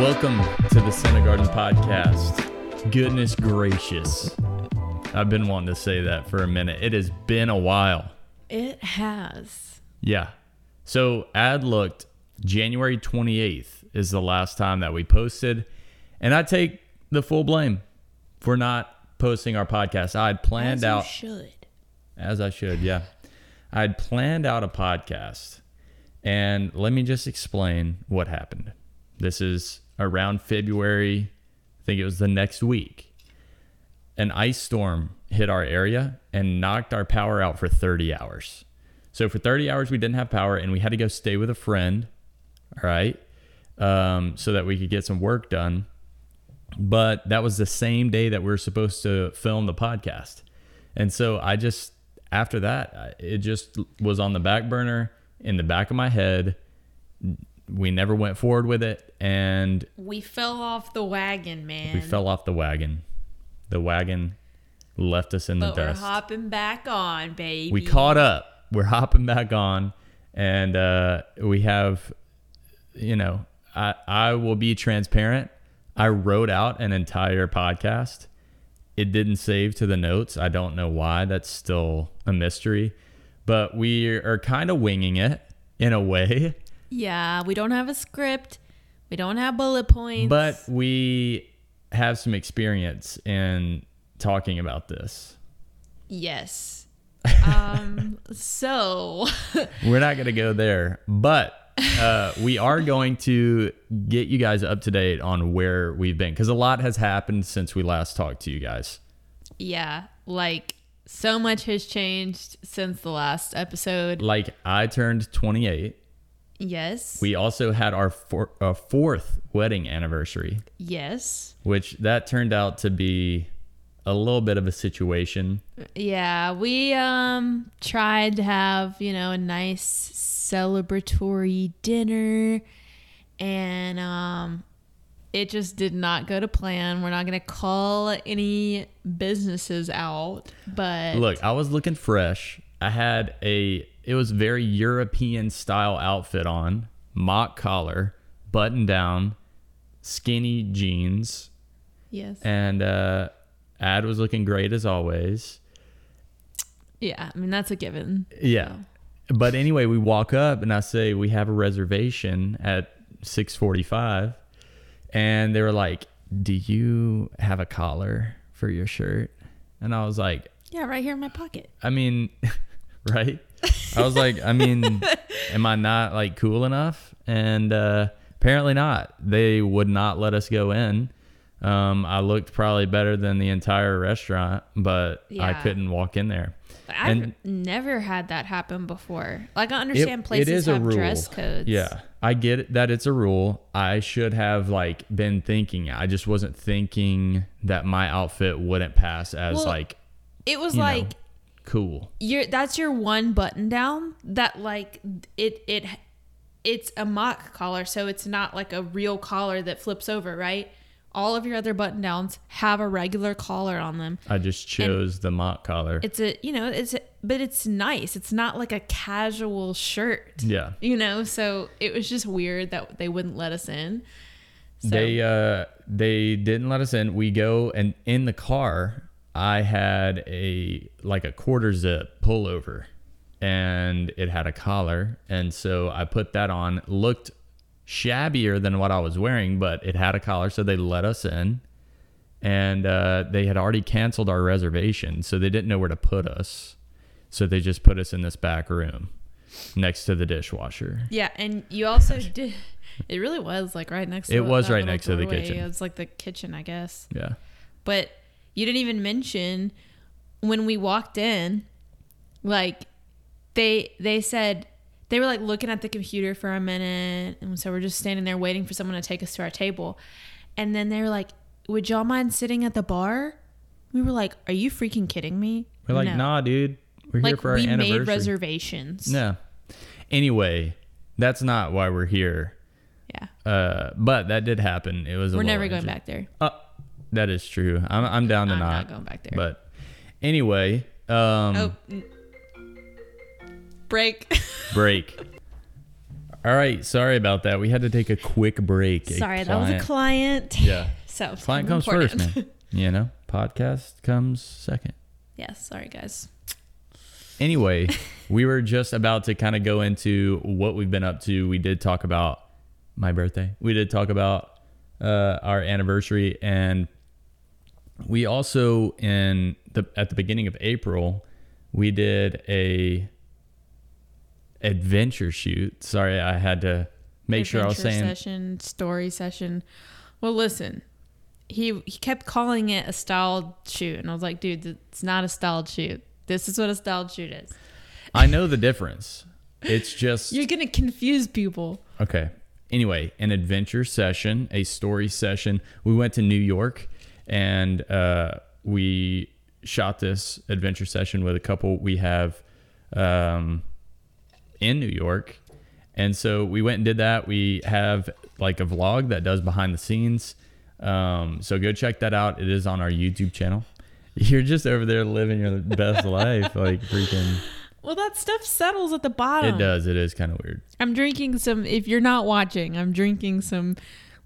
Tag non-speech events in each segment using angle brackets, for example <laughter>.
Welcome to the CineGarden Podcast. Goodness gracious. I've been wanting to say that for a minute. It has been a while. It has. Yeah. So, ad looked January 28th is the last time that we posted. And I take the full blame for not posting our podcast. I had planned out As out, should. as I should, yeah. I had planned out a podcast. And let me just explain what happened. This is around February, I think it was the next week. An ice storm hit our area and knocked our power out for 30 hours. So for 30 hours, we didn't have power and we had to go stay with a friend, all right, um, so that we could get some work done. But that was the same day that we were supposed to film the podcast. And so I just, after that, it just was on the back burner in the back of my head. We never went forward with it. And We fell off the wagon, man. we fell off the wagon. The wagon left us in the but we're dust. hopping back on, baby. we caught up. We're hopping back on, and uh, we have, you know, I I will be transparent. I wrote out an entire podcast. It didn't save to the notes. I don't know why. That's still a mystery, but we are kind of winging it in a way. Yeah, we don't have a script. We don't have bullet points. But we have some experience in talking about this. yes. <laughs> um. So <laughs> We're not going to go there, but uh, we are going to get you guys up to date on where we've been because a lot has happened since we last talked to you guys. yeah, like so much has changed since the last episode. Like, I turned 28. Yes. We also had our four, uh, fourth wedding anniversary, yes. which that turned out to be a little bit of a situation. Yeah, we um tried to have, you know, a nice celebratory dinner and um it just did not go to plan. We're not going to call any businesses out, but Look, I was looking fresh. I had a it was very European style outfit on, mock collar, button down, skinny jeans, yes. and uh ad was looking great as always. Yeah, I mean that's a given. Yeah. But anyway, we walk up and I say we have a reservation at 6:45 and they were like, "Do you have a collar for your shirt?" And I was like, Yeah, right here in my pocket. I mean, <laughs> right? I was like, I mean, am I not like cool enough? And uh, apparently not. They would not let us go in. Um, I looked probably better than the entire restaurant, but I couldn't walk in there. I've And- never had that happen before. Like I It- understand places have dress codes. Yeah, I get it, that it's a rule. I should have like been thinking. I just wasn't thinking that my outfit wouldn't pass as Well, like It was know, like cool. your that's your one button down that like it it it's a mock collar so it's not like a real collar that flips over right all of your other button downs have a regular collar on them I just chose the mock collar. it's a you know it's a, but it's nice it's not like a casual shirt yeah. you know so it was just weird that they wouldn't let us in so, They uh they didn't let us in. We go and in the car I had a like a quarter zip pullover and it had a collar and so I put that on. Looked shabbier than what I was wearing, but it had a collar so they let us in. And uh, they had already canceled our reservation, so they didn't know where to put us. So they just put us in this back room next to the dishwasher. yeah and you also <laughs> did it really was like right next to It was right next to the kitchen. it was like the kitchen i guess Yeah. But you didn't even mention when we walked in, like they they said they were like looking at the computer for a minute, and so we're just standing there waiting for someone to take us to our table, and then they were like, "Would y'all mind sitting at the bar?" We were like, "Are you freaking kidding me?" We're like, No. nah, dude. We're here Like for our we anniversary. made reservations. Yeah. Anyway, that's not why we're here. Yeah, Uh, but that did happen. It was. A we're never going back there. Uh, that is true. I'm I'm down to I'm not. not going back there. But anyway, um, oh, break. <laughs> break. All right, sorry about that. We had to take a quick break. Sorry, that was a client-. Yeah. <laughs> So Client comes first, man. <laughs> You know, podcast comes second. yeah, sorry guys. Anyway, we were just about to kind of go into what we've been up to. We did talk about my birthday. We did talk about uh, our anniversary, and we also in the at the beginning of April, we did a adventure shoot. Sorry, I had to make sure I was Adventure saying session, story session. Well, listen, he he kept calling it a styled shoot, and I was like, dude, it's not a styled shoot. This is what a styled shoot is. I know the difference. It's just <laughs> You're gonna confuse people. Okay. Anyway, an adventure session, a story session. We went to New York and uh, we shot this adventure session with a couple we have um, in New York. And so we went and did that. We have like a vlog that does behind the scenes. Um, so go check that out. It is on our YouTube channel. You're just over there living your best life, like freaking. <laughs> Well, that stuff settles at the bottom. It does. It is kind of weird. I'm drinking some. If you're not watching, I'm drinking some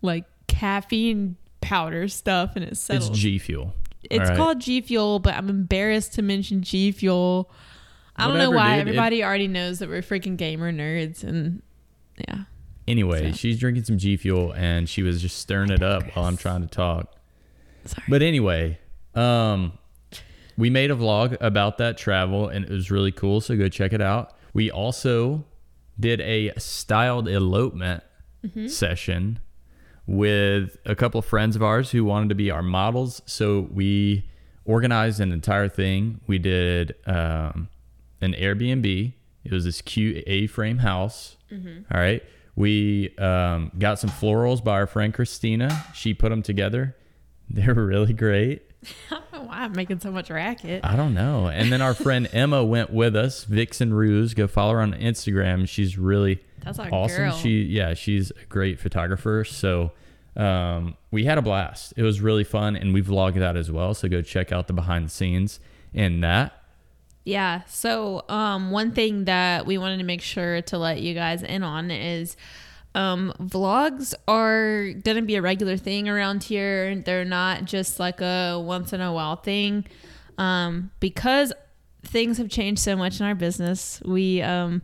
like caffeine powder stuff, and it It's. G Fuel. It's right. called G Fuel, but I'm embarrassed to mention G Fuel. I don't know why. dude. It- Everybody already knows that we're freaking gamer nerds, and yeah. Anyway, So- she's drinking some G Fuel and she was just stirring it up while I'm trying to talk. Sorry. But anyway, um, we made a vlog about that travel and it was really cool. So go check it out. We also did a styled elopement Mm-hmm. session with a couple of friends of ours who wanted to be our models. So we organized an entire thing. We did um, an Airbnb. It was this cute A-frame house. All right. We um, got some florals by our friend Christina. She put them together. <laughs> They were really great. I don't know why I'm making so much racket. I don't know. And then our friend <laughs> Emma went with us, Vixen Ruse. Go follow her on Instagram. She's really That's our awesome. girl. She yeah, she's a great photographer. So um, we had a blast. It was really fun, and we vlogged that as well. So go check out the behind the scenes in that. Yeah. So, um, one thing that we wanted to make sure to let you guys in on is um, vlogs are going to be a regular thing around here. They're not just like a once in a while thing. Um, because things have changed so much in our business, we, um,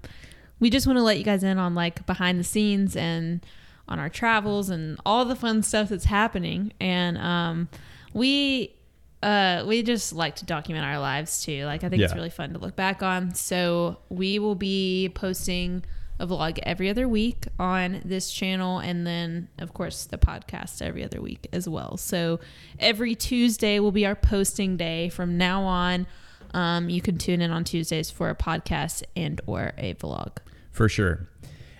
we just want to let you guys in on like behind the scenes and on our travels and all the fun stuff that's happening. And um, we uh, we just like to document our lives too. Like I think it's really fun to look back on. So we will be posting a vlog every other week on this channel, and then of course the podcast every other week as well. So every Tuesday will be our posting day from now on. Um, you can tune in on Tuesdays for a podcast and or a vlog. For sure.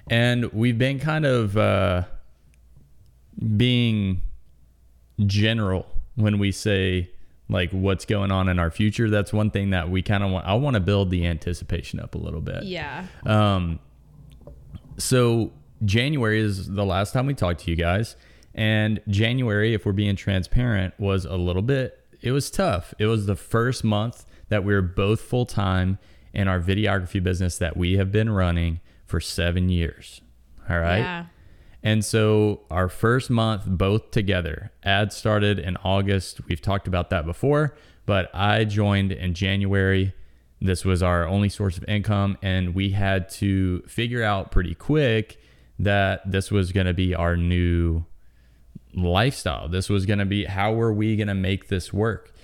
And we've been kind of uh, being general when we say like what's going on in our future. That's one thing that we kind of want. I want to build the anticipation up a little bit. Yeah. Um, so January is the last time we talked to you guys, and January, if we're being transparent, was a little bit. It was tough. It was the first month that we were both full time in our videography business that we have been running for seven years. All right. Yeah. And so our first month both together, ad started in August. We've talked about that before, but I joined in January. This was our only source of income, and we had to figure out pretty quick that this was going to be our new lifestyle. This was going to be how were we going to make this work?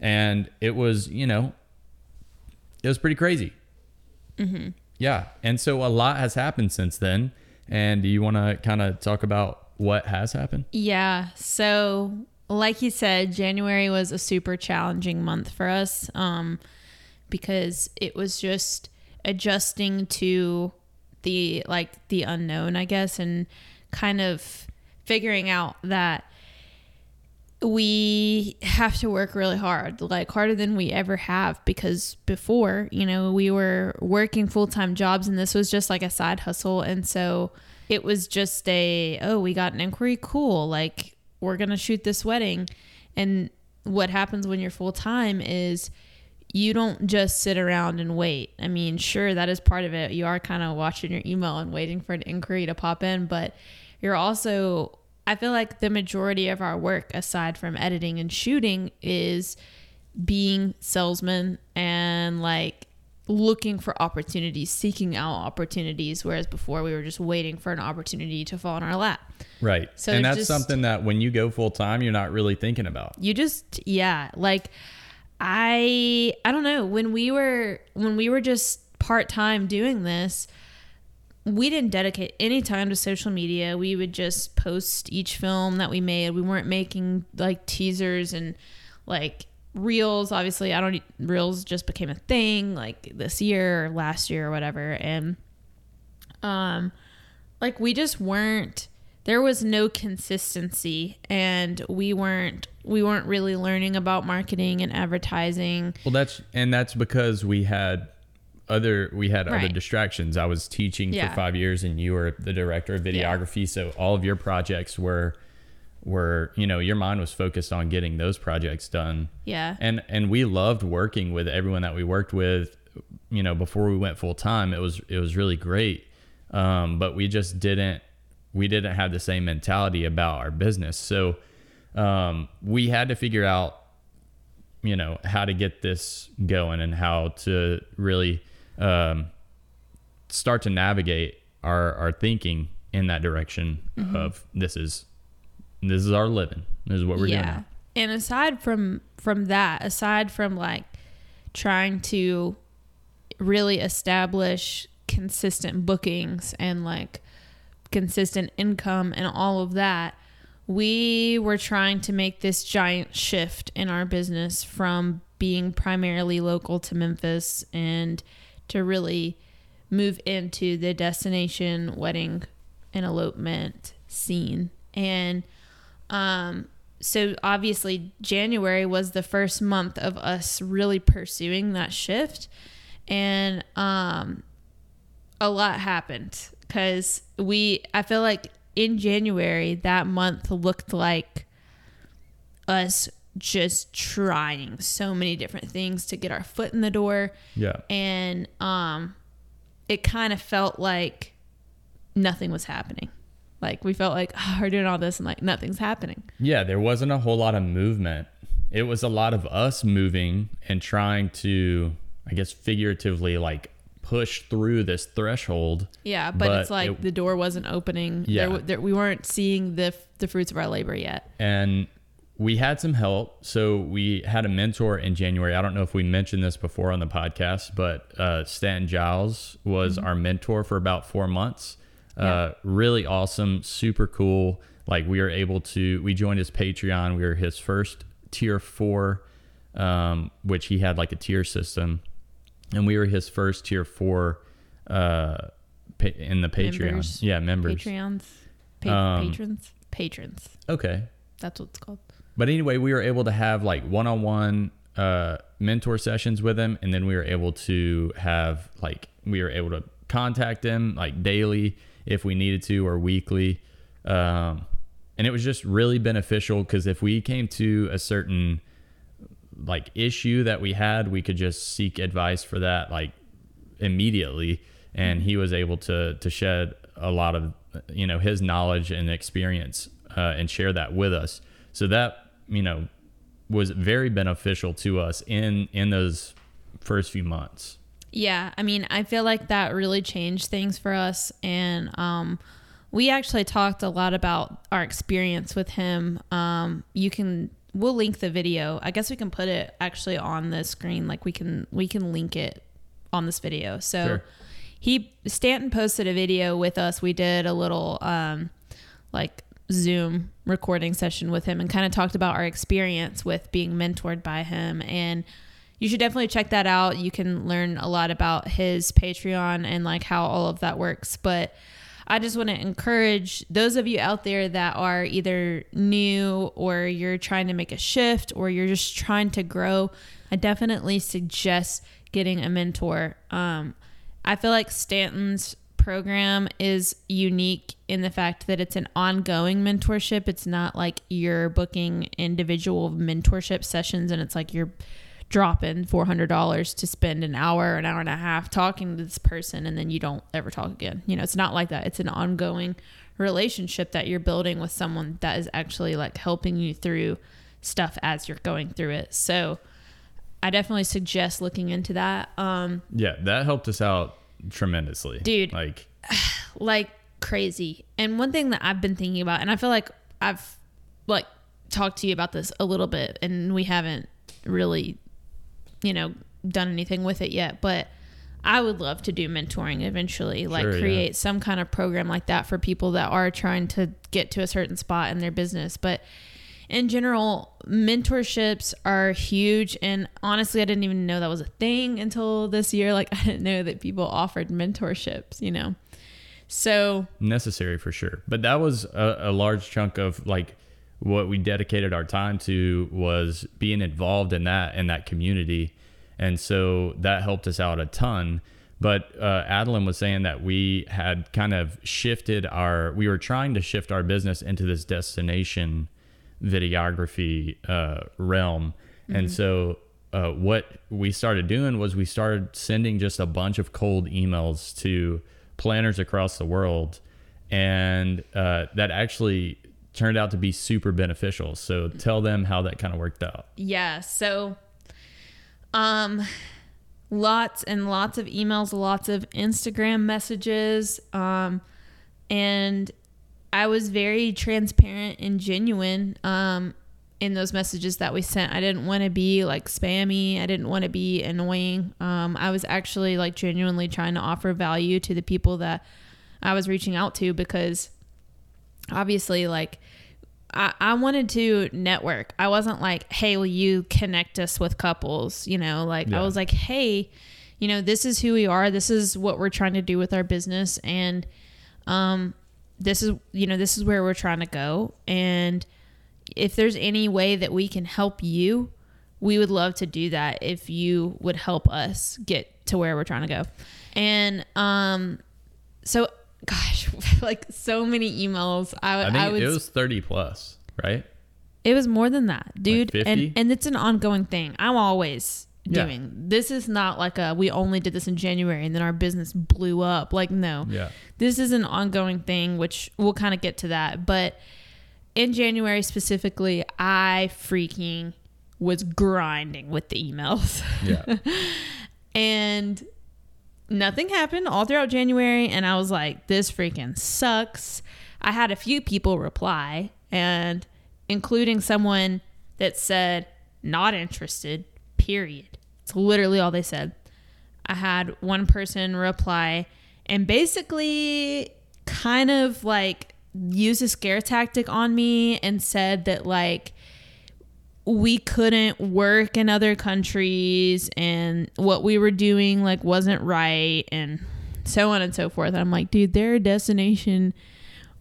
And it was, you know, it was pretty crazy. Yeah. And so a lot has happened since then. And do you want to kind of talk about what has happened? Yeah. So, like you said, January was a super challenging month for us um, because it was just adjusting to the like the unknown, I guess, and kind of figuring out that we have to work really hard, like harder than we ever have. Because before, you know, we were working full time jobs and this was just like a side hustle. And so it was just a, oh, we got an inquiry. Cool. Like, we're going to shoot this wedding. And what happens when you're full time is you don't just sit around and wait. I mean, sure, that is part of it. You are kind of watching your email and waiting for an inquiry to pop in, but you're also, I feel like the majority of our work, aside from editing and shooting, is being salesmen and like looking for opportunities, seeking out opportunities, whereas before we were just waiting for an opportunity to fall in our lap. Right. So and that's just- something that when you go full time, you're not really thinking about. you just yeah like i i don't know when we were when we were just part-time doing this we didn't dedicate any time to social media. We would just post each film that we made. We weren't making like teasers and like reels. Obviously i don't reels just became a thing like this year or last year or whatever. And um like we just weren't there was no consistency and we weren't we weren't really learning about marketing and advertising. Well, that's and that's because we had other we had other distractions. I was teaching Yeah. for five years, and you were the director of videography. So all of your projects were were you know your mind was focused on getting those projects done. yeah And and we loved working with everyone that we worked with. You know, before we went full time, it was it was really great. Um, but we just didn't we didn't have the same mentality about our business. So um, we had to figure out you know how to get this going and how to really um, start to navigate our our thinking in that direction of this is this is our living. This is what we're doing. Now. and aside from from that aside from like trying to really establish consistent bookings and like consistent income and all of that we were trying to make this giant shift in our business from being primarily local to Memphis and to really move into the destination wedding and elopement scene and um, so obviously January was the first month of us really pursuing that shift, and um, a lot happened because we. I feel like in January that month looked like us just trying so many different things to get our foot in the door yeah and um it kind of felt like nothing was happening like we felt like oh, we're doing all this and like nothing's happening Yeah, there wasn't a whole lot of movement. It was a lot of us moving and trying to, I guess, figuratively like push through this threshold. yeah but, But it's like it- the door wasn't opening Yeah. there, there, we weren't seeing the the fruits of our labor yet And we had some help. So we had a mentor in January. I don't know if we mentioned this before on the podcast, but uh, Stanton Giles was our mentor for about four months. Uh, really awesome, super cool. Like we were able to, we joined his Patreon. We were his first tier four, um, which he had like a tier system, and we were his first tier four uh, pa- in the Patreon. Members. Yeah, members. patreons pa- Um, patrons patrons Okay, that's what it's called But anyway, we were able to have like one on one mentor sessions with him. And then we were able to have like, we were able to contact him like daily if we needed to or weekly. Um, and it was just really beneficial because if we came to a certain like issue that we had, we could just seek advice for that like immediately. And he was able to to shed a lot of you know his knowledge and experience uh, and share that with us. So that you know was very beneficial to us in in those first few months. Yeah, I mean, I feel like that really changed things for us, and um, we actually talked a lot about our experience with him. Um, you can, we'll link the video. I guess we can put it actually on the screen. Like we can, we can link it on this video. So Sure. he Stanton posted a video with us. We did a little um, like Zoom recording session with him and kind of talked about our experience with being mentored by him. And you should definitely check that out. You can learn a lot about his Patreon and like how all of that works. But I just want to encourage those of you out there that are either new or you're trying to make a shift or you're just trying to grow. I definitely suggest getting a mentor. Um, I feel like Stanton's program is unique in the fact that it's an ongoing mentorship. It's not like you're booking individual mentorship sessions and it's like you're dropping $400 to spend an hour, an hour and a half talking to this person and then you don't ever talk again. You know, it's not like that. It's an ongoing relationship that you're building with someone that is actually like helping you through stuff as you're going through it. So I definitely suggest looking into that. Um, Yeah, that helped us out tremendously. Dude. Like, <sighs> like crazy. And one thing that I've been thinking about, and I feel like I've like talked to you about this a little bit, and we haven't really, you know, done anything with it yet, but I would love to do mentoring eventually, like Sure, yeah. create some kind of program like that for people that are trying to get to a certain spot in their business. But in general, mentorships are huge. And honestly, I didn't even know that was a thing until this year. Like, <laughs> I didn't know that people offered mentorships, you know? So, necessary for sure. But that was a, a large chunk of like what we dedicated our time to was being involved in that in that community, and so that helped us out a ton. But uh, Adeline was saying that we had kind of shifted our, we were trying to shift our business into this destination videography uh, realm, and so. Uh, what we started doing was we started sending just a bunch of cold emails to planners across the world, and uh, that actually turned out to be super beneficial. So tell them how that kind of worked out. yeah. So, um, lots and lots of emails, lots of Instagram messages. Um, and I was very transparent and genuine. Um, in those messages that we sent. I didn't want to be like spammy. I didn't want to be annoying. Um, I was actually like genuinely trying to offer value to the people that I was reaching out to because obviously, like, I, I wanted to network. I wasn't like, hey, will you connect us with couples? You know, like, I was like, hey, you know, this is who we are. This is what we're trying to do with our business. And, um, this is, you know, this is where we're trying to go. And, if there's any way that we can help you, we would love to do that if you would help us get to where we're trying to go. And um so <laughs> gosh, <laughs> like so many emails. I, I think I would it was 30 plus, right? it was more than that, dude. 50? and and it's an ongoing thing. I'm always Yeah. doing. This is not like a we only did this in January and then our business blew up. Like no. Yeah. This is an ongoing thing which we'll kind of get to that, but in January specifically, I freaking was grinding with the emails. Yeah. <laughs> and nothing happened all throughout January. And I was like, this freaking sucks. I had a few people reply, and including someone that said, not interested, period. It's literally all they said. I had one person reply and basically kind of like used a scare tactic on me and said that like we couldn't work in other countries and what we were doing like wasn't right and so on and so forth. And I'm like, dude, there are destination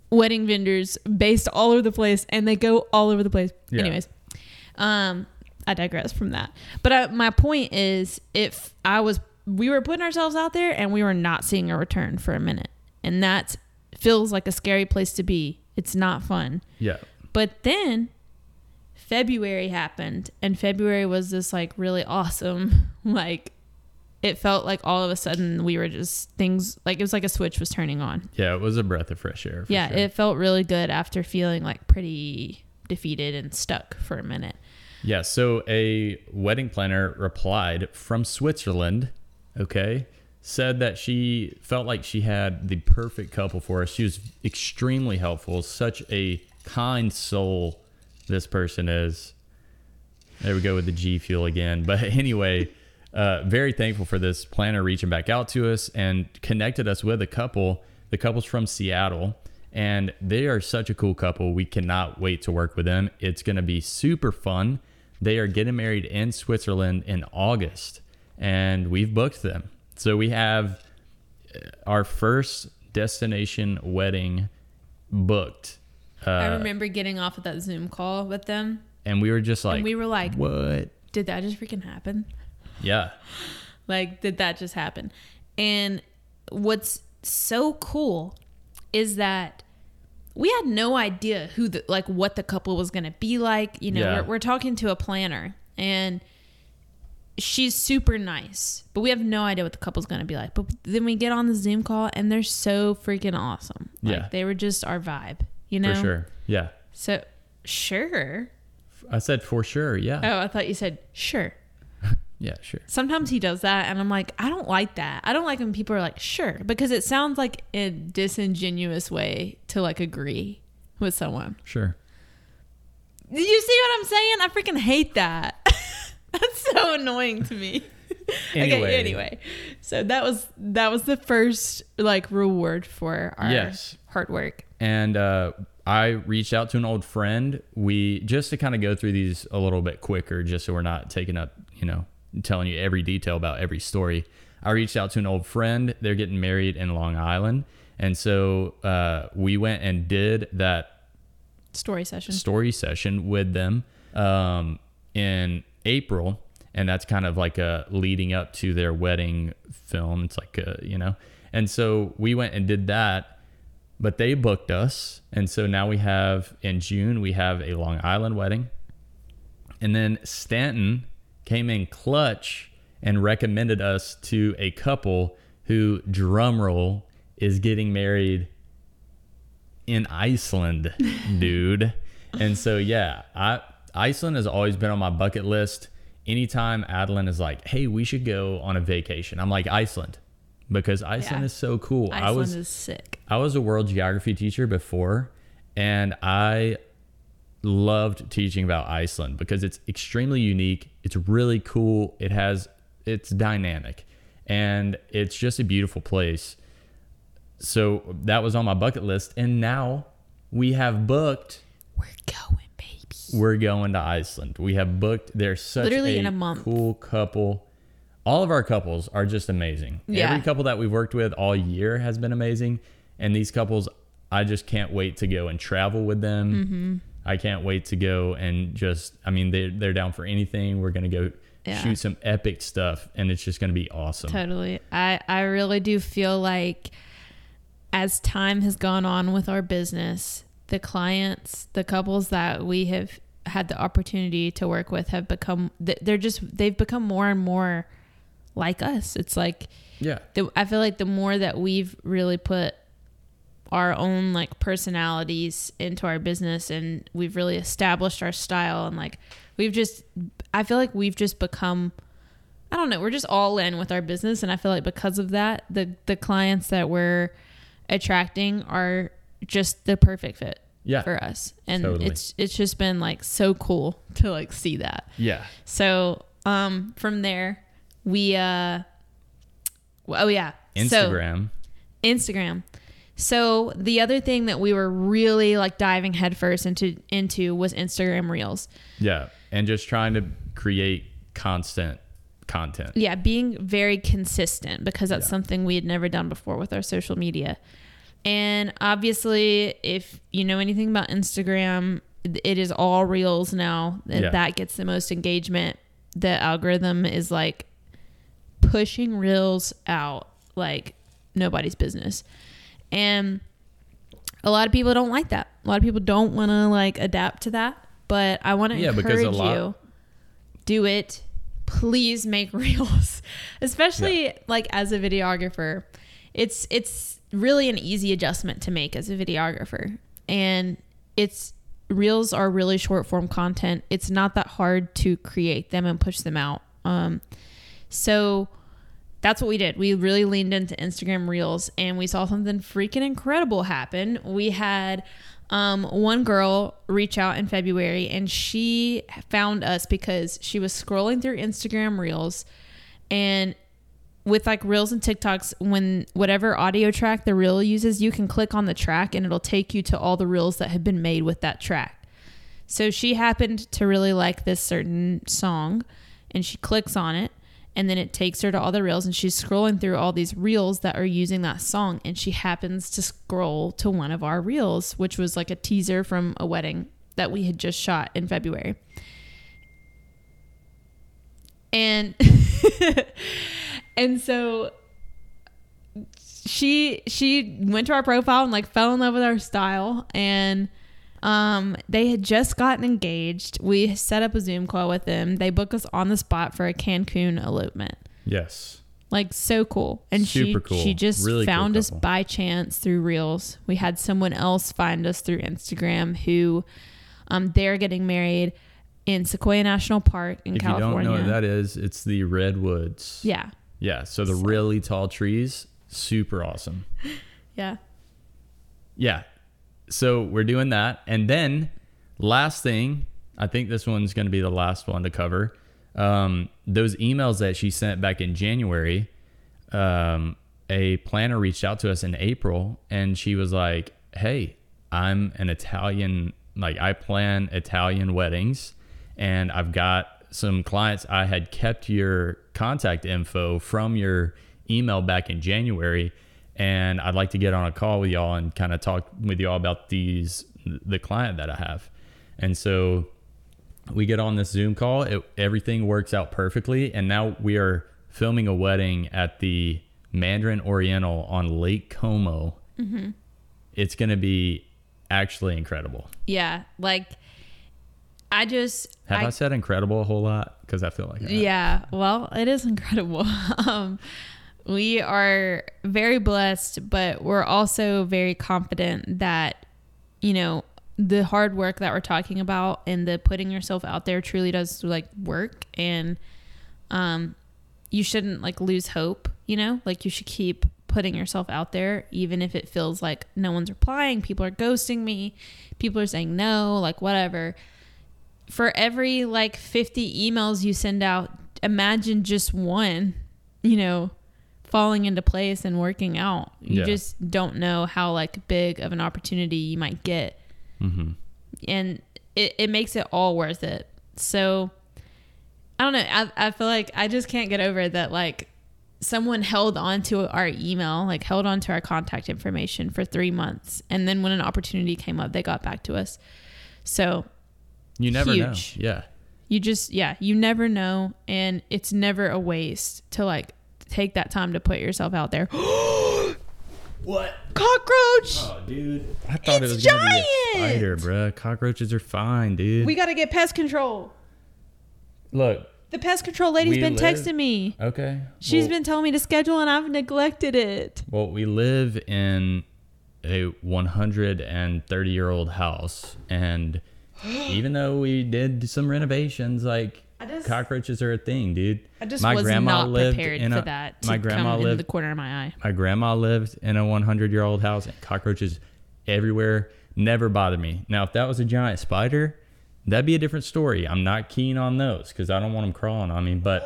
wedding vendors based all over the place and they go all over the place. Yeah. Anyways, um, I digress from that. But uh, my point is, if I was, we were putting ourselves out there and we were not seeing a return for a minute, and that feels like a scary place to be. It's not fun. Yeah. But then February happened, and February was this like really awesome, <laughs> like it felt like all of a sudden we were just things like it was like a switch was turning on. Yeah. It was a breath of fresh air. yeah, sure. it felt really good after feeling like pretty defeated and stuck for a minute. Yeah, so a wedding planner replied from Switzerland, okay, said that she felt like she had the perfect couple for us. She was extremely helpful, such a kind soul this person is. There we go with the G fuel again. But <laughs> anyway, uh, very thankful for this planner reaching back out to us and connected us with a couple. The couple's from Seattle, and they are such a cool couple. We cannot wait to work with them. It's going to be super fun. They are getting married in Switzerland in August, and we've booked them. So we have uh, our first destination wedding booked. Uh, I remember getting off of that Zoom call with them, and we were just like, and we were like, what? "Did that just freaking happen?" Yeah. <laughs> Like, did that just happen? And what's so cool is that we had no idea who the like what the couple was gonna be like. You know, Yeah. we're, we're talking to a planner, and she's super nice, but we have no idea what the couple's gonna be like. But then we get on the Zoom call and they're so freaking awesome. Like Yeah. they were just our vibe, you know? For sure. Yeah. So sure. I said for sure. Yeah. Oh, I thought you said sure. Yeah, sure. Sometimes he does that, and I'm like, I don't like that. I don't like when people are like, sure, because it sounds like a disingenuous way to like agree with someone. Sure. Do you see what I'm saying? I freaking hate that. <laughs> That's so annoying to me. <laughs> Anyway. Okay, anyway. So that was that was the first like reward for our Yes. hard work. And uh, I reached out to an old friend. We just to kind of go through these a little bit quicker, just so we're not taking up, you know, telling you every detail about every story. I reached out to an old friend. They're getting married in Long Island, and so uh, we went and did that Story session. story session with them um, in April, and that's kind of like a leading up to their wedding film. It's like a, you know, and so we went and did that, but they booked us, and so now we have in June we have a Long Island wedding, and then Stanton came in clutch and recommended us to a couple who drumroll is getting married in Iceland, <laughs> dude. and so yeah, I Iceland has always been on my bucket list. Anytime Adeline is like, "Hey, we should go on a vacation," I'm like Iceland because Iceland Yeah. is so cool. Iceland I was is sick. I was a world geography teacher before, and I loved teaching about Iceland because it's extremely unique. It's really cool. It has it's dynamic, and it's just a beautiful place. So that was on my bucket list, and now we have booked. We're going, baby. We're going to Iceland. We have booked. They're such Literally a, in a month. cool couple. All of our couples are just amazing. Yeah. Every couple that we've worked with all year has been amazing, and these couples, I just can't wait to go and travel with them. Mm-hmm. I can't wait to go and just. I mean, they they're down for anything. We're gonna go Yeah. shoot some epic stuff, and it's just gonna be awesome. Totally. I, I really do feel like as time has gone on with our business, the clients, the couples that we have had the opportunity to work with have become, they're just, they've become more and more like us. It's like, Yeah. the, I feel like the more that we've really put our own like personalities into our business and we've really established our style and like we've just I feel like we've just become I don't know, we're just all in with our business and I feel like because of that the the clients that we're attracting are just the perfect fit Yeah. for us. And Totally. it's it's just been like so cool <laughs> to like see that. Yeah. So um from there we uh oh yeah. So, Instagram. So the other thing that we were really like diving headfirst into into was Instagram Reels. yeah. And just trying to create constant content. Yeah, being very consistent because that's Yeah. something we had never done before with our social media. And obviously, if you know anything about Instagram, it is all Reels now. Yeah. That gets the most engagement. The algorithm is like pushing Reels out like nobody's business. And a lot of people don't like that. A lot of people don't want to like adapt to that. But I want to Yeah, encourage lot- you do it. Please make <laughs> reels, especially like as a videographer. It's it's really an easy adjustment to make as a videographer, and it's reels are really short form content. It's not that hard to create them and push them out. Um, so that's what we did. We really leaned into Instagram Reels and we saw something freaking incredible happen. We had um, one girl reach out in February and she found us because she was scrolling through Instagram Reels and with like reels and TikToks, when whatever audio track the reel uses, you can click on the track and it'll take you to all the reels that have been made with that track. So she happened to really like this certain song and she clicks on it and then it takes her to all the reels and she's scrolling through all these reels that are using that song and she happens to scroll to one of our reels which was like a teaser from a wedding that we had just shot in February. And <laughs> and so she she went to our profile and like fell in love with our style and Um, they had just gotten engaged. We set up a Zoom call with them. They booked us on the spot for a Cancun elopement. Yes. Like so cool. And Super she cool. she just Really cool found us by chance through Reels. We had someone else find us through Instagram who um they're getting married in Sequoia National Park in if California. you don't know what that is, it's the redwoods. yeah. Yeah. So the really tall trees, super awesome. <laughs> Yeah. Yeah. So we're doing that. And then last thing, I think this one's going to be the last one to cover. Um, those emails that she sent back in January, um, a planner reached out to us in April and she was like, Hey, I'm an Italian, like I plan Italian weddings and I've got some clients. I had kept your contact info from your email back in January and I'd like to get on a call with y'all and kind of talk with y'all about these the client that I have. And so we get on this Zoom call. It, everything works out perfectly, and now we are filming a wedding at the Mandarin Oriental on Lake Como. It's going to be actually incredible. Yeah. Like I just Have I, said incredible a whole lot? Because I feel like I have. Yeah, well, it is incredible. <laughs> um, we are very blessed, but we're also very confident that, you know, the hard work that we're talking about and the putting yourself out there truly does like work. And um, you shouldn't like lose hope, you know, like you should keep putting yourself out there, even if it feels like no one's replying, people are ghosting me, people are saying no, like whatever. For every like 50 emails you send out, imagine just one, you know, falling into place and working out. You Yeah. just don't know how like big of an opportunity you might get. Mm-hmm. And it, it makes it all worth it. So I don't know. I, I feel like I just can't get over that like someone held on to our email, like held on to our contact information for three months. And then when an opportunity came up, they got back to us. So You never Huge. know. Yeah. you just yeah you never know and it's never a waste to like take that time to put yourself out there <gasps> What? cockroach Oh, dude. I thought It's it was going to be a spider, bruh. Cockroaches are fine, dude. we gotta get pest control Look. the pest control lady's been live- texting me Okay. She's Well- been telling me to schedule and i've neglected it Well, we live in a 130 year old house, and <gasps> even though we did some renovations, like I just- cockroaches are a thing, dude. i just my was grandma not lived prepared in for a, that to My grandma come in lived. the corner of my eye my grandma lived in a 100 year old house, and cockroaches everywhere never bothered me. Now, if that was a giant spider, that'd be a different story. I'm not keen on those because I don't want them crawling on me, but.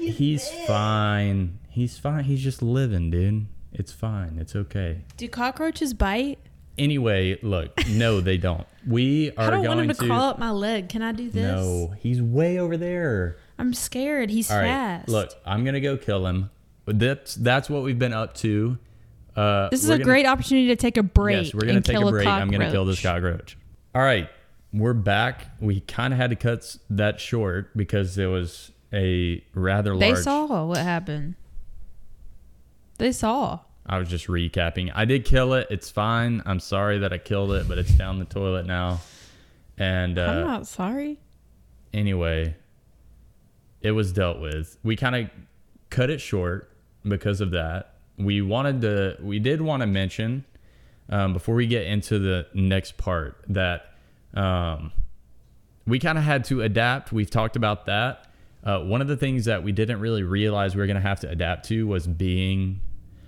He's fine. He's fine. He's just living, dude. It's fine. It's okay. do cockroaches bite Anyway, look, no, they don't. We <laughs> are i don't want going him to, to. crawl up my leg can i do this no, he's way over there. i'm scared he's All right, fast look, I'm gonna go kill him. That's that's what we've been up to. Uh, this is a gonna- great opportunity to take a break Yes, we're gonna take a break. I'm gonna kill this cockroach. All right, we're back. We kind of had to cut that short because it was a rather large. They saw what happened. They saw. I was just recapping. I did kill it. It's fine. I'm sorry that I killed it, but it's down the toilet now. And I'm uh, not sorry. anyway, it was dealt with. We kind of cut it short because of that. We wanted to, we did want to mention um, before we get into the next part that um, we kind of had to adapt. We've talked about that. Uh, one of the things that we didn't really realize we were going to have to adapt to was being.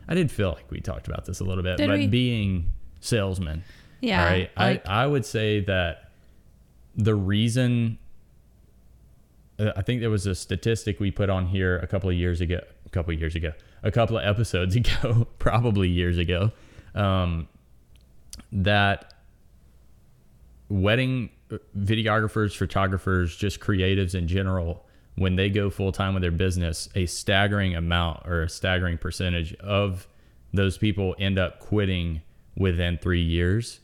I did feel like we talked about this a little bit, Did but we? being salesmen. Yeah. Right. like- I, I would say that the reason uh, I think there was a statistic we put on here a couple of years ago, a couple of years ago, a couple of episodes <laughs> ago, probably years ago, um, that wedding uh, videographers, photographers, just creatives in general, when they go full time with their business, a staggering amount or a staggering percentage of those people end up quitting within three years.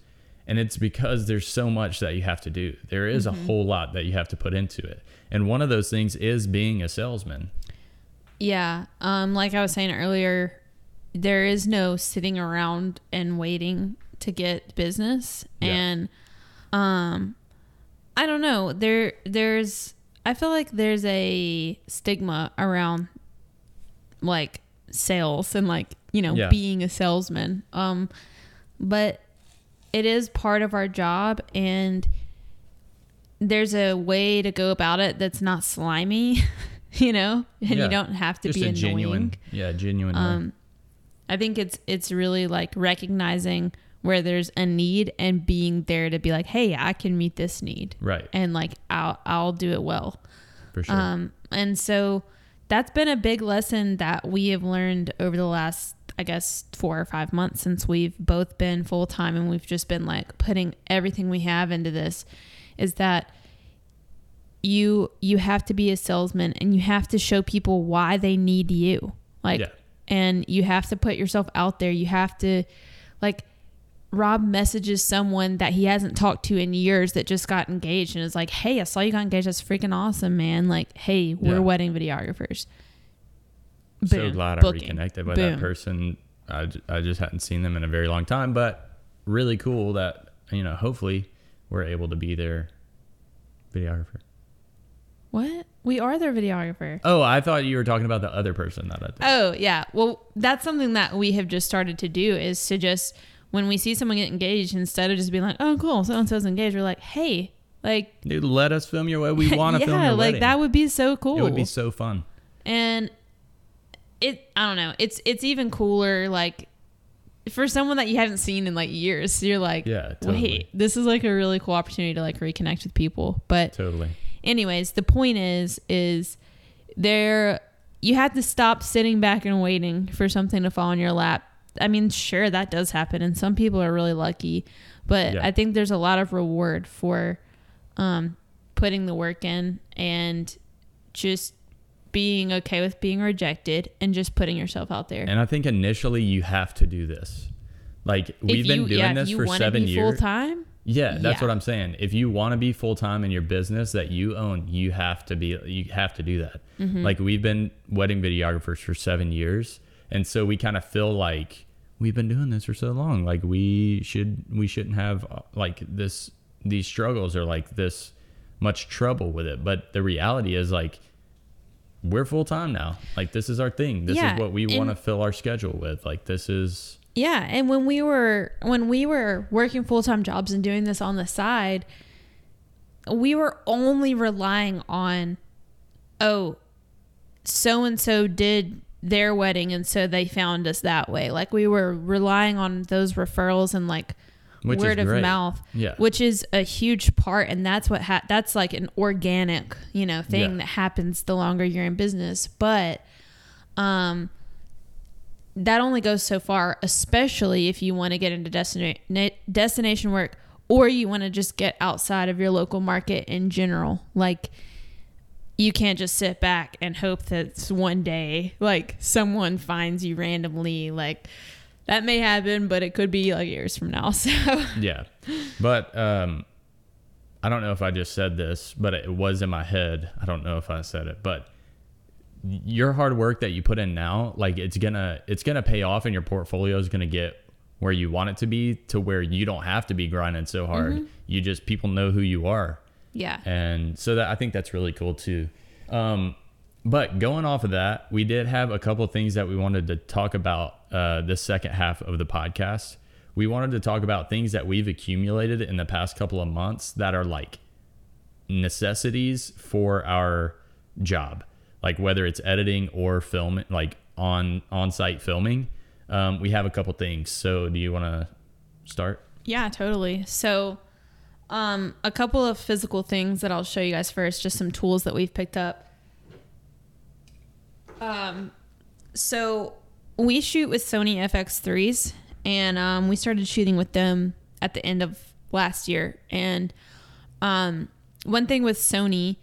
And it's because there's so much that you have to do. There is a whole lot that you have to put into it. And one of those things is being a salesman. yeah. Um, like I was saying earlier, there is no sitting around and waiting to get business. Yeah. And um I don't know. There there's I feel like there's a stigma around like sales and like, you know, Yeah. being a salesman. Um but it is part of our job and there's a way to go about it that's not slimy, <laughs> you know, and Yeah. you don't have to Just be a annoying. genuine, yeah, genuine. Um, I think it's it's really like recognizing where there's a need and being there to be like, hey, I can meet this need, right, and like I'll I'll do it well. for sure. Um, and so that's been a big lesson that we have learned over the last, I guess, four or five months since we've both been full time and we've just been like putting everything we have into this. Is that you you have to be a salesman and you have to show people why they need you, like, Yeah. and you have to put yourself out there. You have to, like. Rob messages someone that he hasn't talked to in years that just got engaged and is like, "Hey, I saw you got engaged. That's freaking awesome, man! Like, hey, we're Yeah. wedding videographers." so Boom. glad I reconnected with Boom. that person. I, I just hadn't seen them in a very long time, but really cool that you know. Hopefully, we're able to be their videographer. What? We are their videographer. Oh, I thought you were talking about the other person that I. Did. Oh yeah. Well, that's something that we have just started to do is to just when we see someone get engaged, instead of just being like, "Oh, cool, so and so's engaged," we're like, "Hey, like, Dude, let us film your way. We <laughs> want to yeah, film your like wedding. that would be so cool." It would be so fun. and it i don't know it's it's even cooler like for someone that you haven't seen in like years you're like Yeah, totally. wait this is like a really cool opportunity to like reconnect with people but Totally. anyways the point is is there you have to stop sitting back and waiting for something to fall in your lap i mean sure that does happen and some people are really lucky but Yeah. i think there's a lot of reward for um putting the work in and just being okay with being rejected and just putting yourself out there And I think initially you have to do this. Like we've if been doing yeah, if this you for seven be years. full time Yeah, that's Yeah. what I'm saying. If you want to be full time in your business that you own, you have to be you have to do that. Mm-hmm. Like we've been wedding videographers for 7 years, and so we kind of feel like we've been doing this for so long. Like we should we shouldn't have uh, like this these struggles or like this much trouble with it. But the reality is like we're full time now. Like this is our thing. This Yeah, is what we want to fill our schedule with. Like this is Yeah, and when we were when we were working full time jobs and doing this on the side, we were only relying on, oh, so and so did their wedding, and so they found us that way. Like we were relying on those referrals and like Which word of mouth, Yeah. which is a huge part, and that's what ha- that's like an organic, you know, thing Yeah. that happens the longer you're in business, but. Um, that only goes so far, especially if you want to get into destina- destination work or you want to just get outside of your local market in general. Like, you can't just sit back and hope that one day, like, someone finds you randomly. Like, that may happen, but it could be like years from now. <laughs> So, Yeah. But um I don't know if I just said this, but it was in my head. I don't know if I said it, but your hard work that you put in now, like it's gonna it's gonna pay off and your portfolio is gonna get where you want it to be to where you don't have to be grinding so hard. You just people know who you are. Yeah. And so that I think that's really cool too. Um, but going off of that, we did have a couple of things that we wanted to talk about uh, the second half of the podcast. We wanted to talk about things that we've accumulated in the past couple of months that are like necessities for our job, like whether it's editing or film, like on on-site filming. Um, we have a couple things. So, do you want to start? Yeah, totally. So, um, a couple of physical things that I'll show you guys first, just some tools that we've picked up. Um, so we shoot with Sony FX3s, and um, we started shooting with them at the end of last year. And um, one thing with Sony,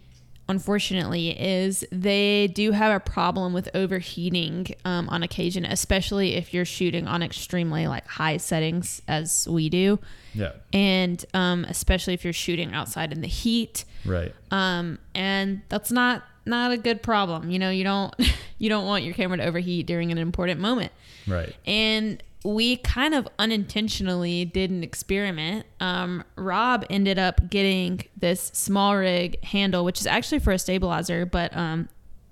unfortunately, is they do have a problem with overheating um, on occasion, especially if you're shooting on extremely like high settings as we do, Yeah. and um, especially if you're shooting outside in the heat. Right. Um, and that's not not a good problem. You know, you don't <laughs> you don't want your camera to overheat during an important moment. Right. And we kind of unintentionally did an experiment. Um, Rob ended up getting this small rig handle, which is actually for a stabilizer, but um,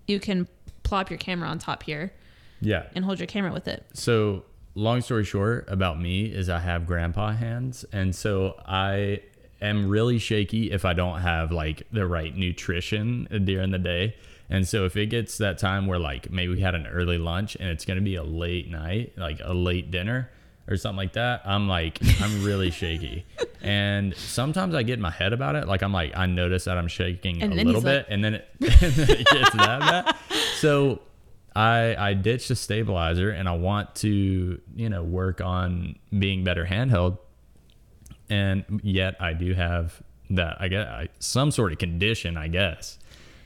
you can plop your camera on top here Yeah. and hold your camera with it. So, long story short about me is I have grandpa hands. And so I am really shaky if I don't have like the right nutrition during the day. And so if it gets that time where like maybe we had an early lunch and it's going to be a late night, like a late dinner or something like that, I'm like, I'm really <laughs> shaky. And sometimes I get in my head about it. Like I'm like, I notice that I'm shaking And a little bit like- and then it, <laughs> and then it gets that bad. So I I ditched the stabilizer and I want to you know work on being better handheld, and yet I do have that I guess I, some sort of condition I guess.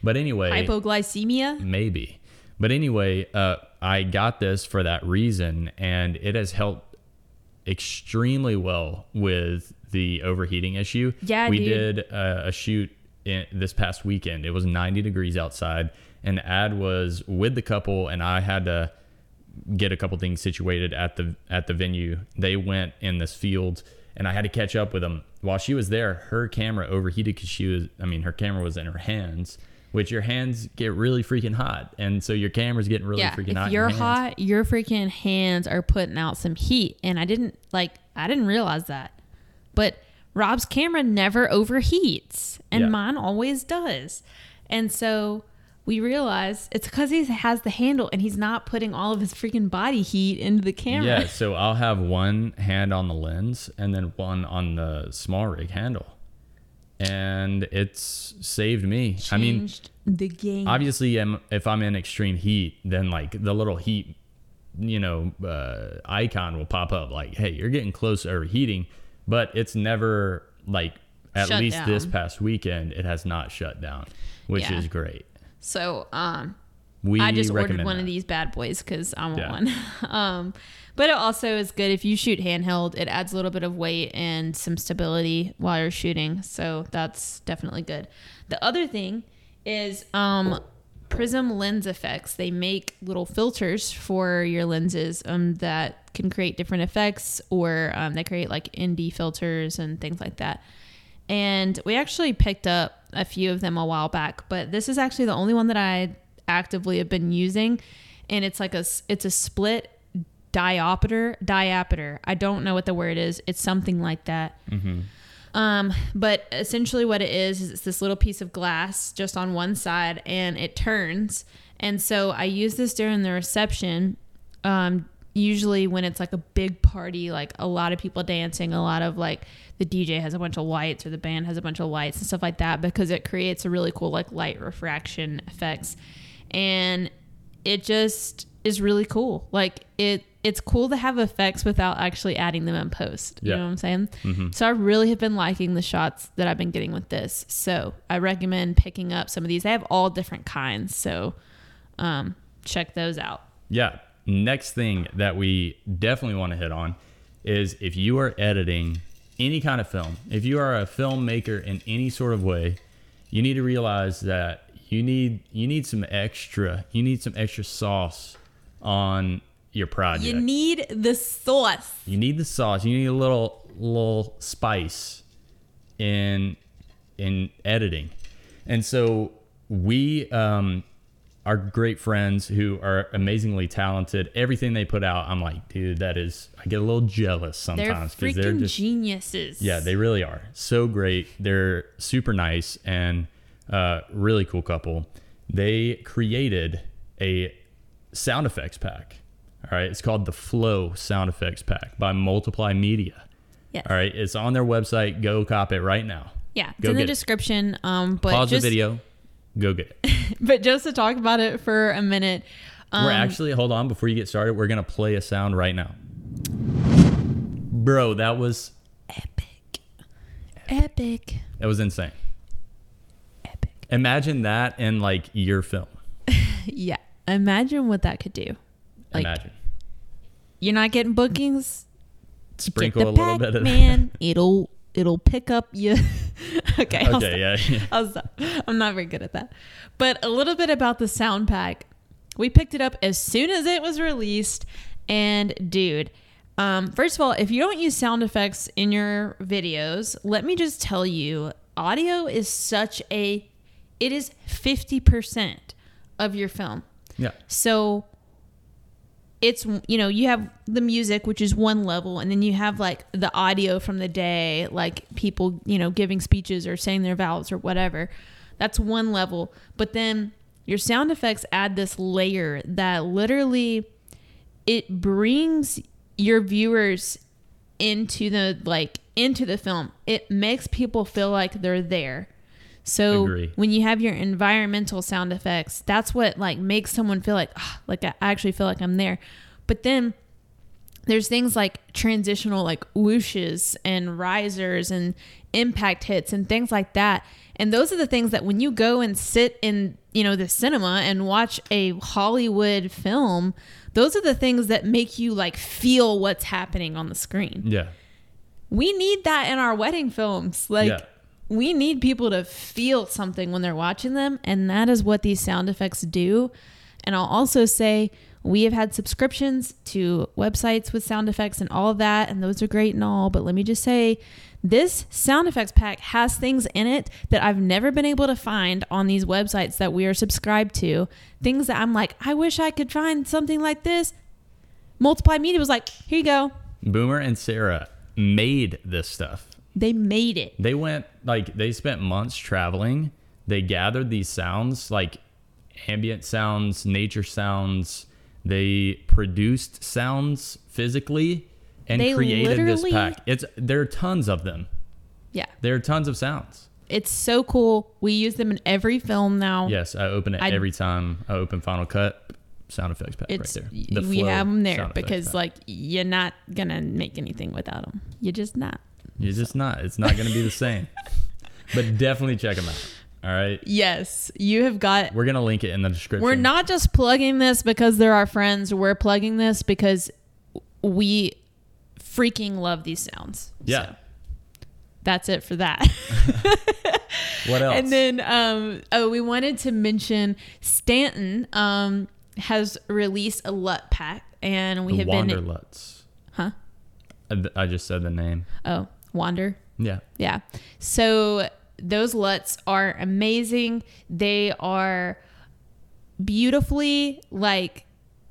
But anyway, Hypoglycemia? maybe. But anyway, uh, I got this for that reason, and it has helped extremely well with the overheating issue. Yeah, we dude. did uh, a shoot in, this past weekend. It was 90 degrees outside, and the ad was with the couple, and I had to get a couple things situated at the at the venue. They went in this field, and I had to catch up with them. While she was there, her camera overheated because she was. I mean, her camera was in her hands, which your hands get really freaking hot, and so your camera's getting really yeah. freaking hot. If your you're hands. hot, your freaking hands are putting out some heat. And I didn't like I didn't realize that. But Rob's camera never overheats. And Yeah. mine always does. And so we realized it's because he has the handle and he's not putting all of his freaking body heat into the camera. Yeah, so I'll have one hand on the lens and then one on the small rig handle. And it's saved me. I mean, the game. obviously if I'm in extreme heat, then like the little heat, you know, uh, icon will pop up like, "Hey, you're getting close to overheating," but it's never like at Shut least this past weekend it has not shut down, which Yeah. is great. so um We I just ordered one that. of these bad boys because I want Yeah. one. <laughs> um, but it also is good if you shoot handheld. It adds a little bit of weight and some stability while you're shooting, so that's definitely good. The other thing is um, Prism Lens FX. They make little filters for your lenses um, that can create different effects, or um, they create like ND filters and things like that. And we actually picked up a few of them a while back, but this is actually the only one that I actively have been using. And it's like a it's a split diopter diopter. I don't know what the word is. It's something like that. Um, but essentially, what it is is it's this little piece of glass just on one side, and it turns. And so I use this during the reception. Um, usually when it's like a big party, like a lot of people dancing, a lot of like the DJ has a bunch of lights or the band has a bunch of lights and stuff like that, because it creates a really cool like light refraction effects, and it just is really cool. Like it, it's cool to have effects without actually adding them in post. You Yeah. know what I'm saying? So I really have been liking the shots that I've been getting with this. So I recommend picking up some of these. They have all different kinds. So um, check those out. Yeah. Next thing that we definitely want to hit on is if you are editing any kind of film, if you are a filmmaker in any sort of way, you need to realize that you need you need some extra, you need some extra sauce on your project. You need the sauce. You need the sauce. You need a little little spice in in editing. And so we um are great friends who are amazingly talented. Everything they put out, I'm like, dude, that is I get a little jealous They're sometimes freaking they're just geniuses. yeah, they really are. So great. They're super nice and uh, really cool couple. They created a sound effects pack. All right. It's called the Flow Sound Effects Pack by Multiply Media. Yes. All right. It's on their website. Go cop it right now. Yeah, it's Go in the get it. description. Um, but Pause just, the video. Go get it. <laughs> But just to talk about it for a minute, um, we're actually, hold on, before you get started, we're going to play a sound right now. Bro, that was, epic, epic, that was insane. epic. Imagine that in like your film. <laughs> Yeah, imagine what that could do. Like Imagine. you're not getting bookings. Sprinkle a little bit of. Pac-Man. <laughs> It'll it'll pick up you. <laughs> okay. I'll Okay, yeah, yeah. <laughs> I'll stop. I'm not very good at that. But a little bit about the sound pack. We picked it up as soon as it was released. And dude, um, first of all, if you don't use sound effects in your videos, let me just tell you audio is such a, it is 50% of your film. Yeah. So it's you know you have the music which is one level and then you have like the audio from the day like people you know giving speeches or saying their vows or whatever. That's one level. But then your sound effects add this layer that literally it brings your viewers into the like into the film. It makes people feel like they're there so Agree. when you have your environmental sound effects, that's what like makes someone feel like "Ah, like I actually feel like I'm there. But then there's things like transitional like whooshes and risers and impact hits and things like that. And those are the things that when you go and sit in, you know, the cinema and watch a Hollywood film, those are the things that make you like feel what's happening on the screen Yeah. we need that in our wedding films. Like Yeah. We need people to feel something when they're watching them, and that is what these sound effects do. And I'll also say we have had subscriptions to websites with sound effects and all that, and those are great and all. But let me just say, this sound effects pack has things in it that I've never been able to find on these websites that we are subscribed to. Things that I'm like, I wish I could find something like this. Multiply Media was like, here you go. Boomer and Sarah made this stuff. They made it. They went like they spent months traveling. They gathered these sounds like ambient sounds, nature sounds. They produced sounds physically and They created this pack. It's there are tons of them. Yeah. There are tons of sounds. It's so cool. We use them in every film now. Yes, I open it I- every time I open Final Cut. Sound effects pack right there. The we have them there because like you're not gonna make anything without them. You're just not. You're just not. It's not going to be the same. <laughs> but definitely check them out. All right, Yes, you have got. we're gonna link it in the description. We're not just plugging this because they're our friends. We're plugging this because we freaking love these sounds. Yeah. So, that's it for that. <laughs> What else? And then, um, oh, we wanted to mention Stanton um, has released a LUT pack, and we the have Wander been. Luts. Huh? I, I just said the name. Oh, Wander. Yeah. Yeah. So those LUTs are amazing. They are beautifully like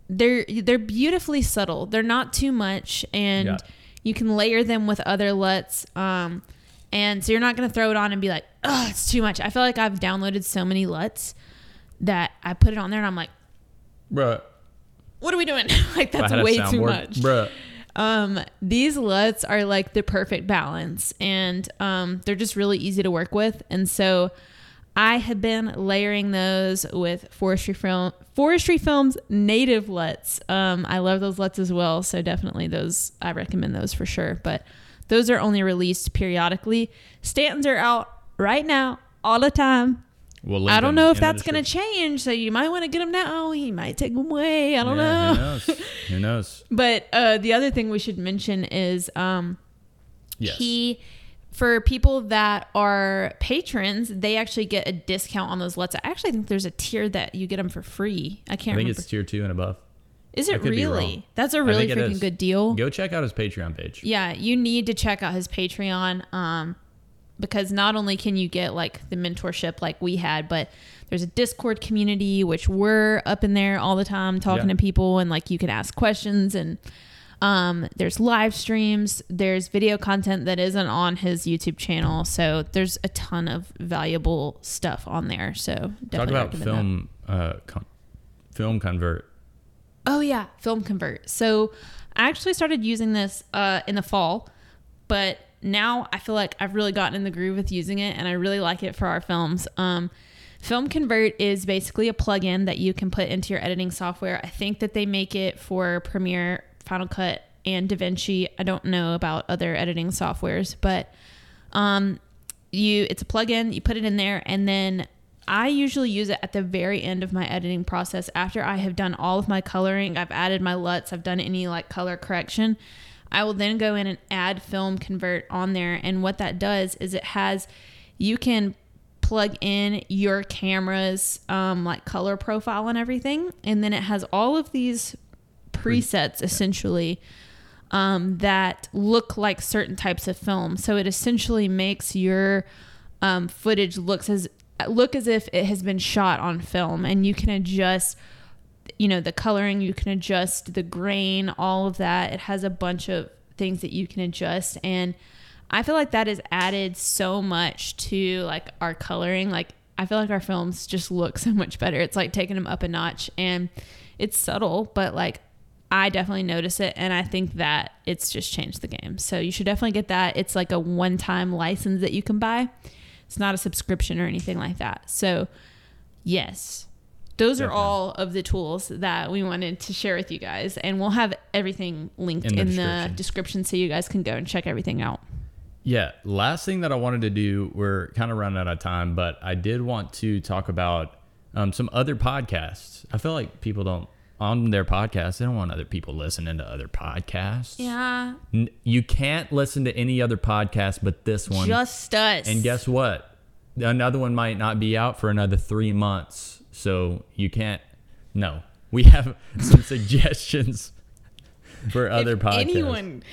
they're they're beautifully subtle. They're not too much and Yeah. you can layer them with other LUTs. Um and so you're not going to throw it on and be like, "Oh, it's too much." I feel like I've downloaded so many LUTs that I put it on there and I'm like, Bruh. "What are we doing?" <laughs> like that's way too much. Bruh. Um, these LUTs are like the perfect balance and um, they're just really easy to work with. And so I have been layering those with Forestry Film Forestry Films native LUTs. Um, I love those LUTs as well. So definitely those I recommend those for sure. But those are only released periodically. Stanton's are out right now all the time. We'll I don't know if that's going to change. So you might want to get them now. He might take them away. I don't Yeah, know. Who knows? Who <laughs> knows? But uh, the other thing we should mention is um, Yes. he, for people that are patrons, they actually get a discount on those LUTs. I actually think there's a tier that you get them for free. I can't remember. I think remember. it's tier two and above. is it could be wrong. really? That's a really freaking good deal. Go check out his Patreon page. Yeah, you need to check out his Patreon um, because not only can you get like the mentorship like we had, but there's a Discord community which we're up in there all the time talking Yeah. to people and like you can ask questions and um, there's live streams, there's video content that isn't on his YouTube channel, so there's a ton of valuable stuff on there. So Talk definitely about film, uh, FilmConvert. Oh yeah, FilmConvert. So I actually started using this uh, in the fall, but now I feel like I've really gotten in the groove with using it, and I really like it for our films. Um, FilmConvert is basically a plugin that you can put into your editing software. I think that they make it for Premiere, Final Cut, and DaVinci. I don't know about other editing softwares, but um, you it's a plugin. You put it in there, and then I usually use it at the very end of my editing process after I have done all of my coloring. I've added my LUTs. I've done any like color correction. I will then go in and add FilmConvert on there. And what that does is it has, you can plug in your camera's um, like color profile and everything. And then it has all of these presets essentially um, that look like certain types of film. So it essentially makes your um, footage looks as look as if it has been shot on film, and you can adjust. You know the coloring, you can adjust the grain, all of that. It has a bunch of things that you can adjust, and I feel like that has added so much to like our coloring. Like I feel like our films just look <laughs> so much better. It's like taking them up a notch, and it's subtle, but like I definitely notice it and I think that it's just changed the game. So you should definitely get that. It's like a one time license that you can buy. It's not a subscription or anything like that. So, yes, those Definitely. are all of the tools that we wanted to share with you guys. And we'll have everything linked In in the the, description. description so you guys can go and check everything out. Yeah. Last thing that I wanted to do, we're kind of running out of time, but I did want to talk about um, some other podcasts. I feel like people don't, on their podcasts, they don't want other people listening to other podcasts. Yeah. N- You can't listen to any other podcast but this one. Just us. and guess what? Another one might not be out for another three months. So you can't. No. We have <laughs> some suggestions for other if podcasts. anyone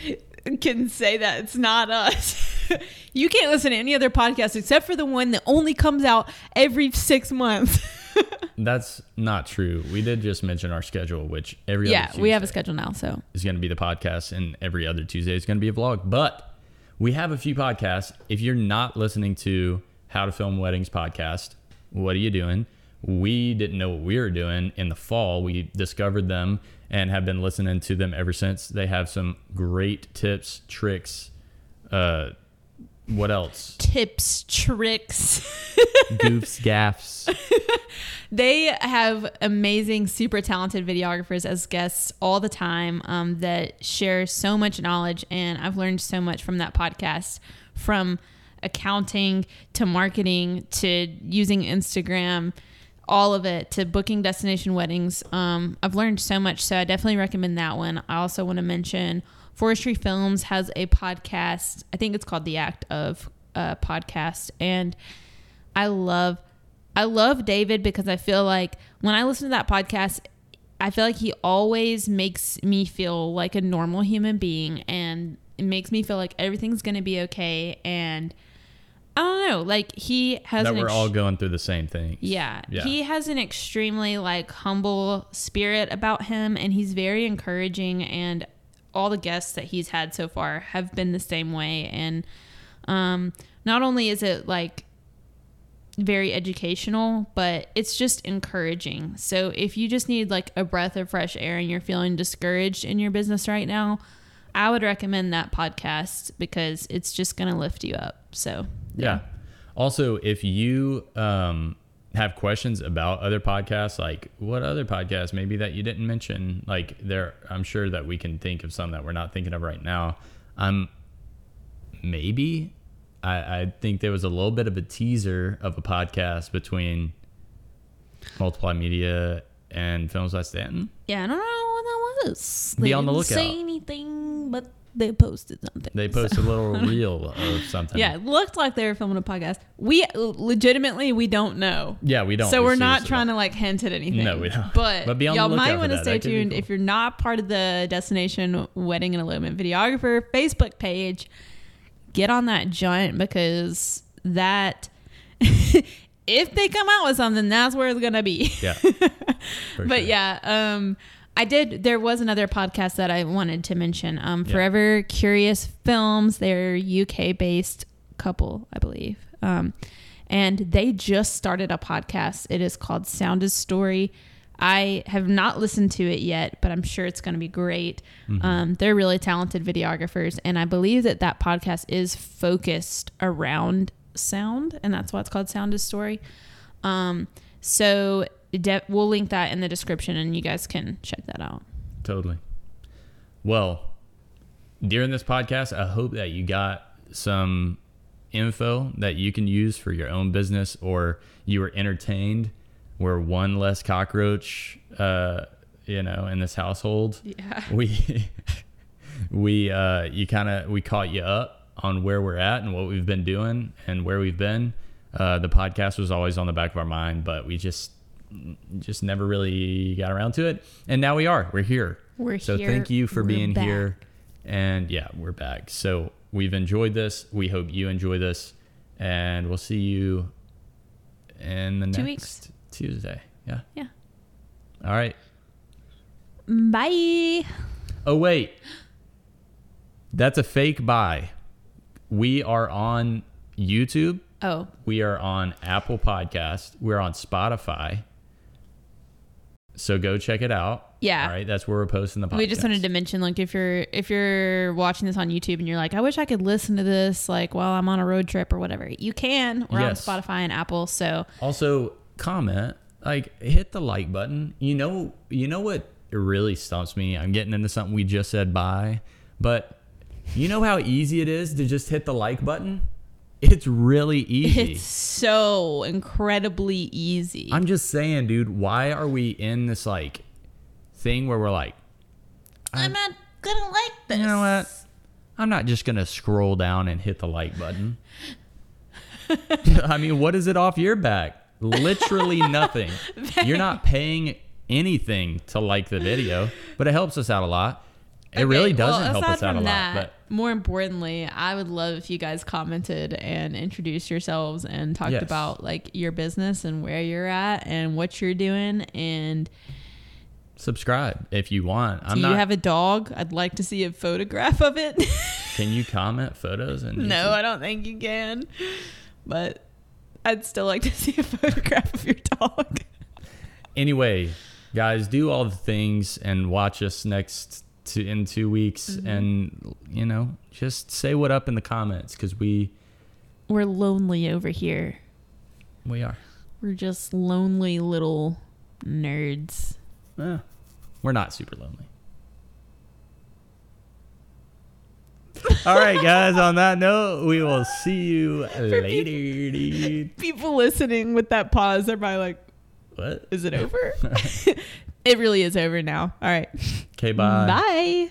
can say that it's not us. <laughs> you can't listen to any other podcast except for the one that only comes out every six months. <laughs> That's not true. We did just mention our schedule, which every yeah, other we have a schedule now, so is going to be the podcast, and every other Tuesday is going to be a vlog. But we have a few podcasts. If you're not listening to How to Film Weddings podcast, what are you doing? We didn't know what we were doing in the fall. We discovered them and have been listening to them ever since. They have some great tips, tricks. Uh, what else? tips, tricks. <laughs> Goofs, gaffs. <laughs> they have amazing, super talented videographers as guests all the time um, that share so much knowledge. And I've learned so much from that podcast from accounting to marketing to using Instagram, all of it to booking destination weddings. Um, I've learned so much. So I definitely recommend that one. I also want to mention Forestry Films has a podcast. I think it's called The Act of uh, Podcast. And I love I love David because I feel like when I listen to that podcast, I feel like he always makes me feel like a normal human being and it makes me feel like everything's to be okay and I don't know, like he has that we're ex- all going through the same thing. yeah. Yeah. He has an extremely like humble spirit about him and he's very encouraging and all the guests that he's had so far have been the same way and um not only is it like very educational, but it's just encouraging. So if you just need like a breath of fresh air and you're feeling discouraged in your business right now, I would recommend that podcast because it's just going to lift you up. So, Yeah. Also, if you um, have questions about other podcasts, like what other podcasts maybe that you didn't mention, like there, I'm sure that we can think of some that we're not thinking of right now. Um, maybe I, I think there was a little bit of a teaser of a podcast between Multiply Media and Films by Stanton. Yeah, I don't know what that was. Be on the lookout. Say anything, but they posted something. They posted a little <laughs> reel of something. Yeah, it looked like they were filming a podcast. We legitimately we don't know. Yeah, we don't. So We we're not trying don't. to like hint at anything. No, we don't. But, But y'all might want to stay tuned cool. if you're not part of the Destination Wedding and Elopement Videographer Facebook page. Get on that giant because that <laughs> if they come out with something, that's where it's gonna be. Yeah. <laughs> But sure. yeah, um, I did. There was another podcast that I wanted to mention. Um, Yeah. Forever Curious Films. They're UK based couple, I believe. Um, and they just started a podcast. It is called Sound is Story. I have not listened to it yet, but I'm sure it's going to be great. Mm-hmm. Um, they're really talented videographers, and I believe that that podcast is focused around sound, and that's why it's called Sound is Story. Um, so de- we'll link that in the description, and you guys can check that out. Totally. Well, during this podcast, I hope that you got some info that you can use for your own business or you were entertained. We're one less cockroach, uh, you know, in this household. Yeah. We <laughs> we uh, you kind of we caught you up on where we're at and what we've been doing and where we've been. Uh, the podcast was always on the back of our mind, but we just just never really got around to it. And now we are. We're here. We're so here. thank you for We're being back. here. And yeah, we're back. So we've enjoyed this. We hope you enjoy this, and we'll see you in the Two next weeks. Tuesday. Yeah. Yeah. All right. Bye. Oh wait, that's a fake bye. We are on YouTube. Oh, We are on Apple Podcast. We're on Spotify. So go check it out. Yeah. All right. That's where we're posting the podcast. we just wanted to mention like if you're if you're watching this on YouTube and you're like, I wish I could listen to this like while I'm on a road trip or whatever. You can. We're Yes. on Spotify and Apple, so Also, comment like hit the like button. You know, you know what it really stumps me. I'm getting into something we just said bye, but you know how easy it is to just hit the like button. It's really easy. it's so incredibly easy. I'm just saying, dude. Why are we in this like thing where we're like, I'm not gonna like this. you know what? I'm not just gonna scroll down and hit the like button. <laughs> I mean, what is it off your back? Literally <laughs> nothing. You're not paying anything to like the video, but it helps us out a lot. It really doesn't well, help us out a from lot. that, But more importantly, I would love if you guys commented and introduced yourselves and talked Yes. about like your business and where you're at and what you're doing. And subscribe if you want. I'm do not. you have a dog? I'd like to see a photograph of it. <laughs> can you comment photos and no, I don't think you can. But I'd still like to <laughs> see a photograph of your dog. anyway, guys, do all the things and watch us next to in two weeks, Mm-hmm. and you know, just say what up in the comments because we We're lonely over here. we are. We're just lonely little nerds. Eh, we're not super lonely. <laughs> All right, guys. On that note, we will see you later. People listening with that pause, they're probably like, What? Is it over? <laughs> <laughs> it really is over now. All right. Okay, bye. Bye.